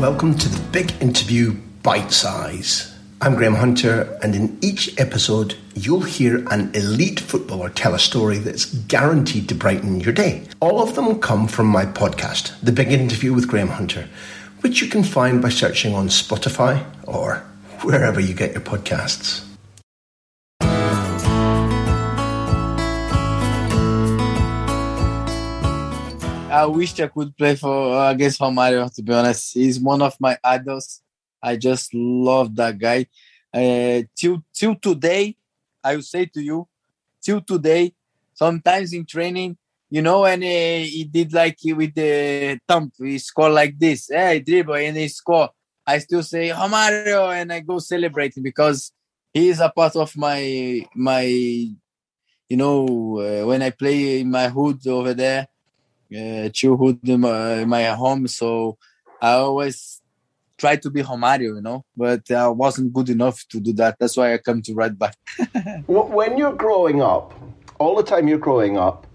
Welcome to the Big Interview Bite Size. I'm Graham Hunter, and in each episode, you'll hear an elite footballer tell a story that's guaranteed to brighten your day. All of them come from my podcast, The Big Interview with Graham Hunter, which you can find by searching on Spotify or wherever you get your podcasts. I wish I could play for uh, against Romario. To be honest, he's one of my idols. I just love that guy. Uh, till till today, I will say to you, till today, sometimes in training, you know, and uh, he did like with the thumb, he score like this, hey, dribble, and he score. I still say Romario, and I go celebrating because he is a part of my my, you know, uh, when I play in my hood over there uh, childhood in my, in my home. So I always try to be Romario, you know, but I wasn't good enough to do that. That's why I come to right back. when you're growing up, all the time you're growing up,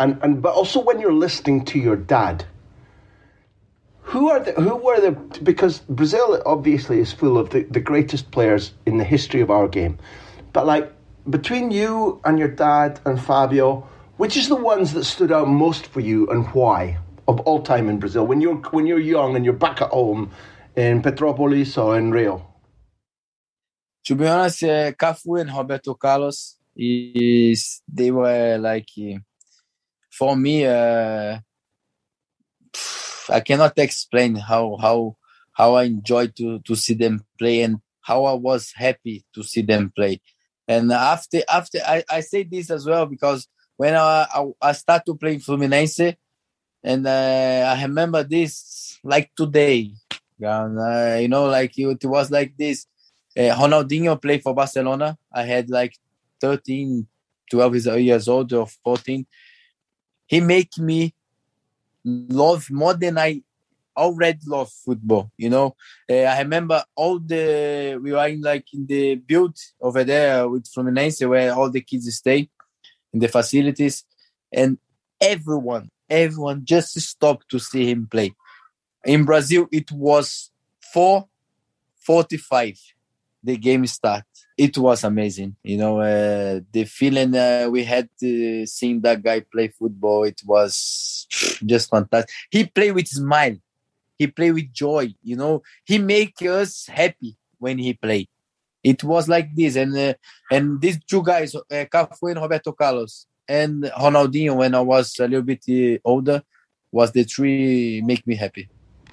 and, and but also when you're listening to your dad, who are the who were the because Brazil obviously is full of the, the greatest players in the history of our game, but like between you and your dad and Fabio, which is the ones that stood out most for you and why of all time in Brazil when you're when you're young and you're back at home in Petropolis or in Rio? To be honest, uh, Cafu and Roberto Carlos is they were like for me. Uh, I cannot explain how how how I enjoyed to to see them play and how I was happy to see them play. And after after I, I say this as well because when I, I, I start to play Fluminense, and uh, I remember this like today. And, uh, you know, like it was like this. Uh, Ronaldinho played for Barcelona. I had like 13, 12 years old or 14. He make me love more than I already love football. You know, uh, I remember all the we were in like in the build over there with Fluminense where all the kids stay in the facilities, and everyone, everyone just stopped to see him play. In Brazil, it was 4:45. The game start. It was amazing, you know. Uh, the feeling uh, we had uh, seeing that guy play football, it was just fantastic. He played with smile, he played with joy, you know. He make us happy when he played it was like this and uh, and these two guys uh, Cafu and Roberto Carlos and Ronaldinho when I was a little bit uh, older was the three make me happy.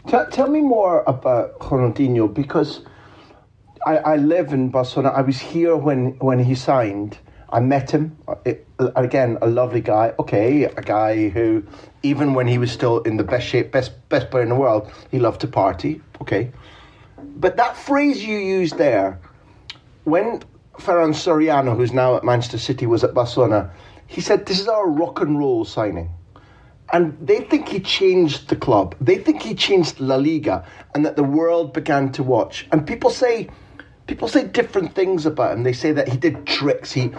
Tell, tell me more about Ronaldinho because I, I live in Barcelona. I was here when when he signed. I met him. It, again a lovely guy. Okay a guy who even when he was still in the best shape best best player in the world he loved to party. Okay. But that phrase you used there when Ferran Soriano, who's now at Manchester City, was at Barcelona, he said, This is our rock and roll signing. And they think he changed the club. They think he changed La Liga and that the world began to watch. And people say, people say different things about him. They say that he did tricks. He,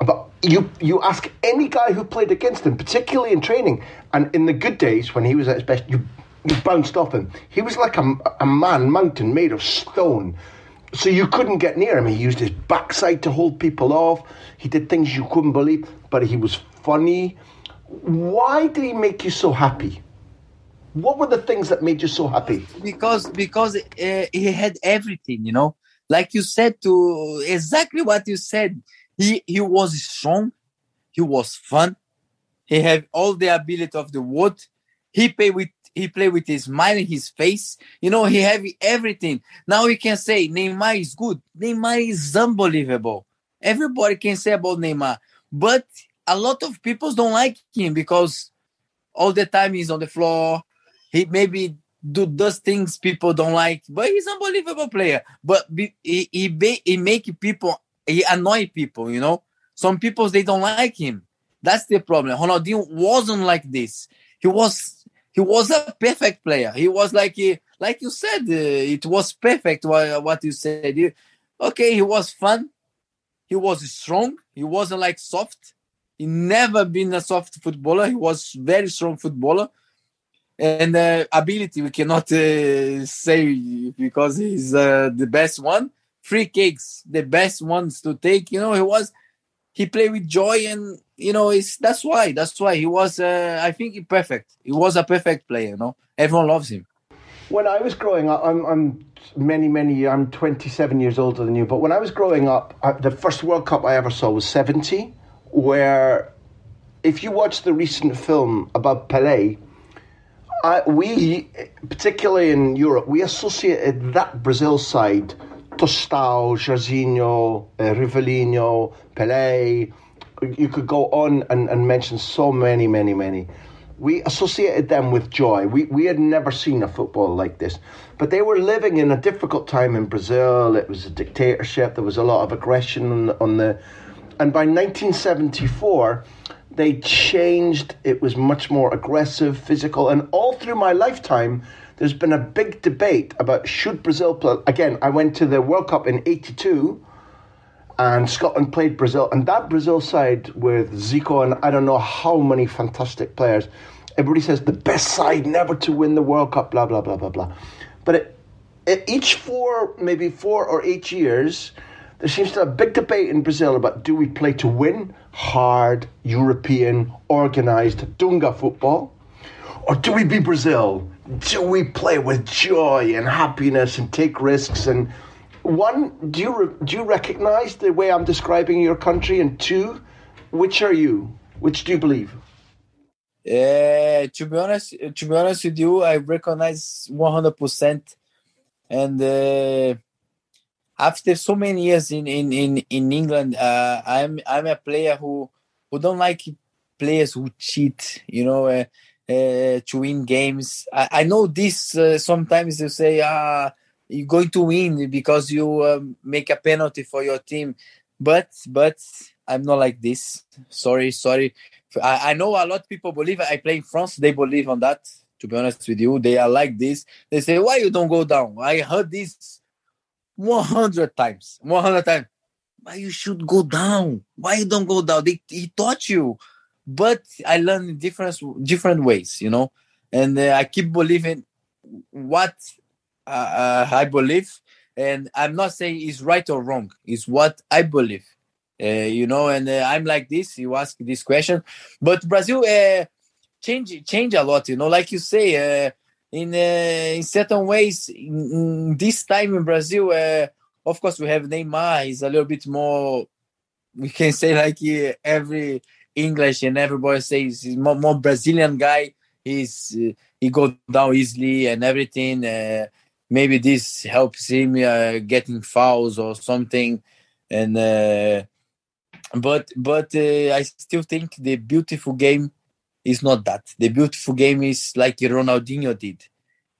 but you you ask any guy who played against him, particularly in training, and in the good days when he was at his best, you you bounced off him. He was like a, a man mountain made of stone. So you couldn't get near him. He used his backside to hold people off. He did things you couldn't believe, but he was funny. Why did he make you so happy? What were the things that made you so happy? Because because uh, he had everything, you know. Like you said to exactly what you said. He he was strong. He was fun. He had all the ability of the world. He played with he play with his mind and his face. You know, he have everything. Now we can say Neymar is good. Neymar is unbelievable. Everybody can say about Neymar, but a lot of people don't like him because all the time he's on the floor. He maybe do those things people don't like, but he's unbelievable player. But he he, he make people he annoy people. You know, some people they don't like him. That's the problem. Ronaldinho wasn't like this. He was he was a perfect player. He was like he, like you said, uh, it was perfect what, what you said. He, okay, he was fun. He was strong. He wasn't like soft. He never been a soft footballer. He was very strong footballer. And uh, ability we cannot uh, say because he's uh, the best one. Free kicks, the best ones to take. You know, he was he played with joy and you know it's that's why that's why he was uh, i think perfect he was a perfect player you know everyone loves him when i was growing up i'm, I'm many many i'm 27 years older than you but when i was growing up the first world cup i ever saw was 70 where if you watch the recent film about pele I, we particularly in europe we associated that brazil side Tostão, Jairzinho, uh, Rivelino, Pelé. You could go on and, and mention so many, many, many. We associated them with joy. We, we had never seen a football like this. But they were living in a difficult time in Brazil. It was a dictatorship. There was a lot of aggression on the, on the and by 1974 they changed. It was much more aggressive, physical, and all through my lifetime, there's been a big debate about should Brazil play. Again, I went to the World Cup in '82, and Scotland played Brazil, and that Brazil side with Zico and I don't know how many fantastic players. Everybody says the best side never to win the World Cup. Blah blah blah blah blah. But it, it, each four, maybe four or eight years, there seems to be a big debate in Brazil about do we play to win hard European organised Dunga football, or do we be Brazil? do we play with joy and happiness and take risks? And one, do you re- do you recognize the way I'm describing your country? And two, which are you? Which do you believe? Uh, to be honest, to be honest with you, I recognize 100%. And uh, after so many years in in in, in England, uh, I'm I'm a player who who don't like players who cheat. You know, uh, uh, to win games. I, I know this uh, sometimes you say, ah, you're going to win because you um, make a penalty for your team, but but I'm not like this. Sorry, sorry. I, I know a lot of people believe I play in France. They believe on that. To be honest with you, they are like this. They say, why you don't go down? I heard this 100 times, 100 times. Why you should go down? Why you don't go down? They, he taught you but I learn in different different ways, you know, and uh, I keep believing what uh, uh, I believe, and I'm not saying it's right or wrong. It's what I believe, uh, you know, and uh, I'm like this. You ask this question, but Brazil uh, change change a lot, you know, like you say. in in certain ways, in, in this time in Brazil, of course, we have Neymar. He's a little bit more. We can say like every English and everybody says he's more, more Brazilian guy. He's uh, he go down easily and everything. Uh, maybe this helps him uh, getting fouls or something. And uh, but but uh, I still think the beautiful game is not that. The beautiful game is like Ronaldinho did.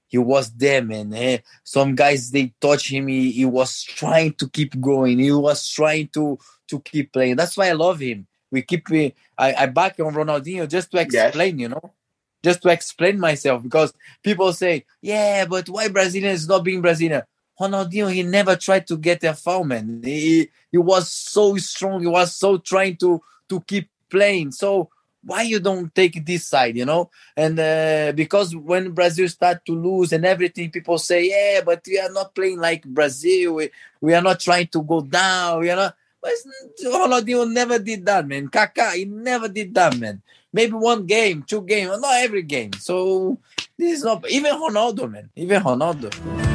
He was there, man. Eh? Some guys they touch him. He, he was trying to keep going. He was trying to to keep playing. That's why I love him we keep I, I back on Ronaldinho just to explain, yes. you know, just to explain myself because people say, yeah, but why Brazilian is not being Brazilian? Ronaldinho, he never tried to get a foul, man. He, he was so strong. He was so trying to to keep playing. So why you don't take this side, you know? And uh, because when Brazil start to lose and everything, people say, yeah, but we are not playing like Brazil. We, we are not trying to go down. Are not. But Ronaldinho never did that, man. Kaká, he never did that, man. Maybe one game, two games, not every game. So this is not even Ronaldo, man. Even Ronaldo.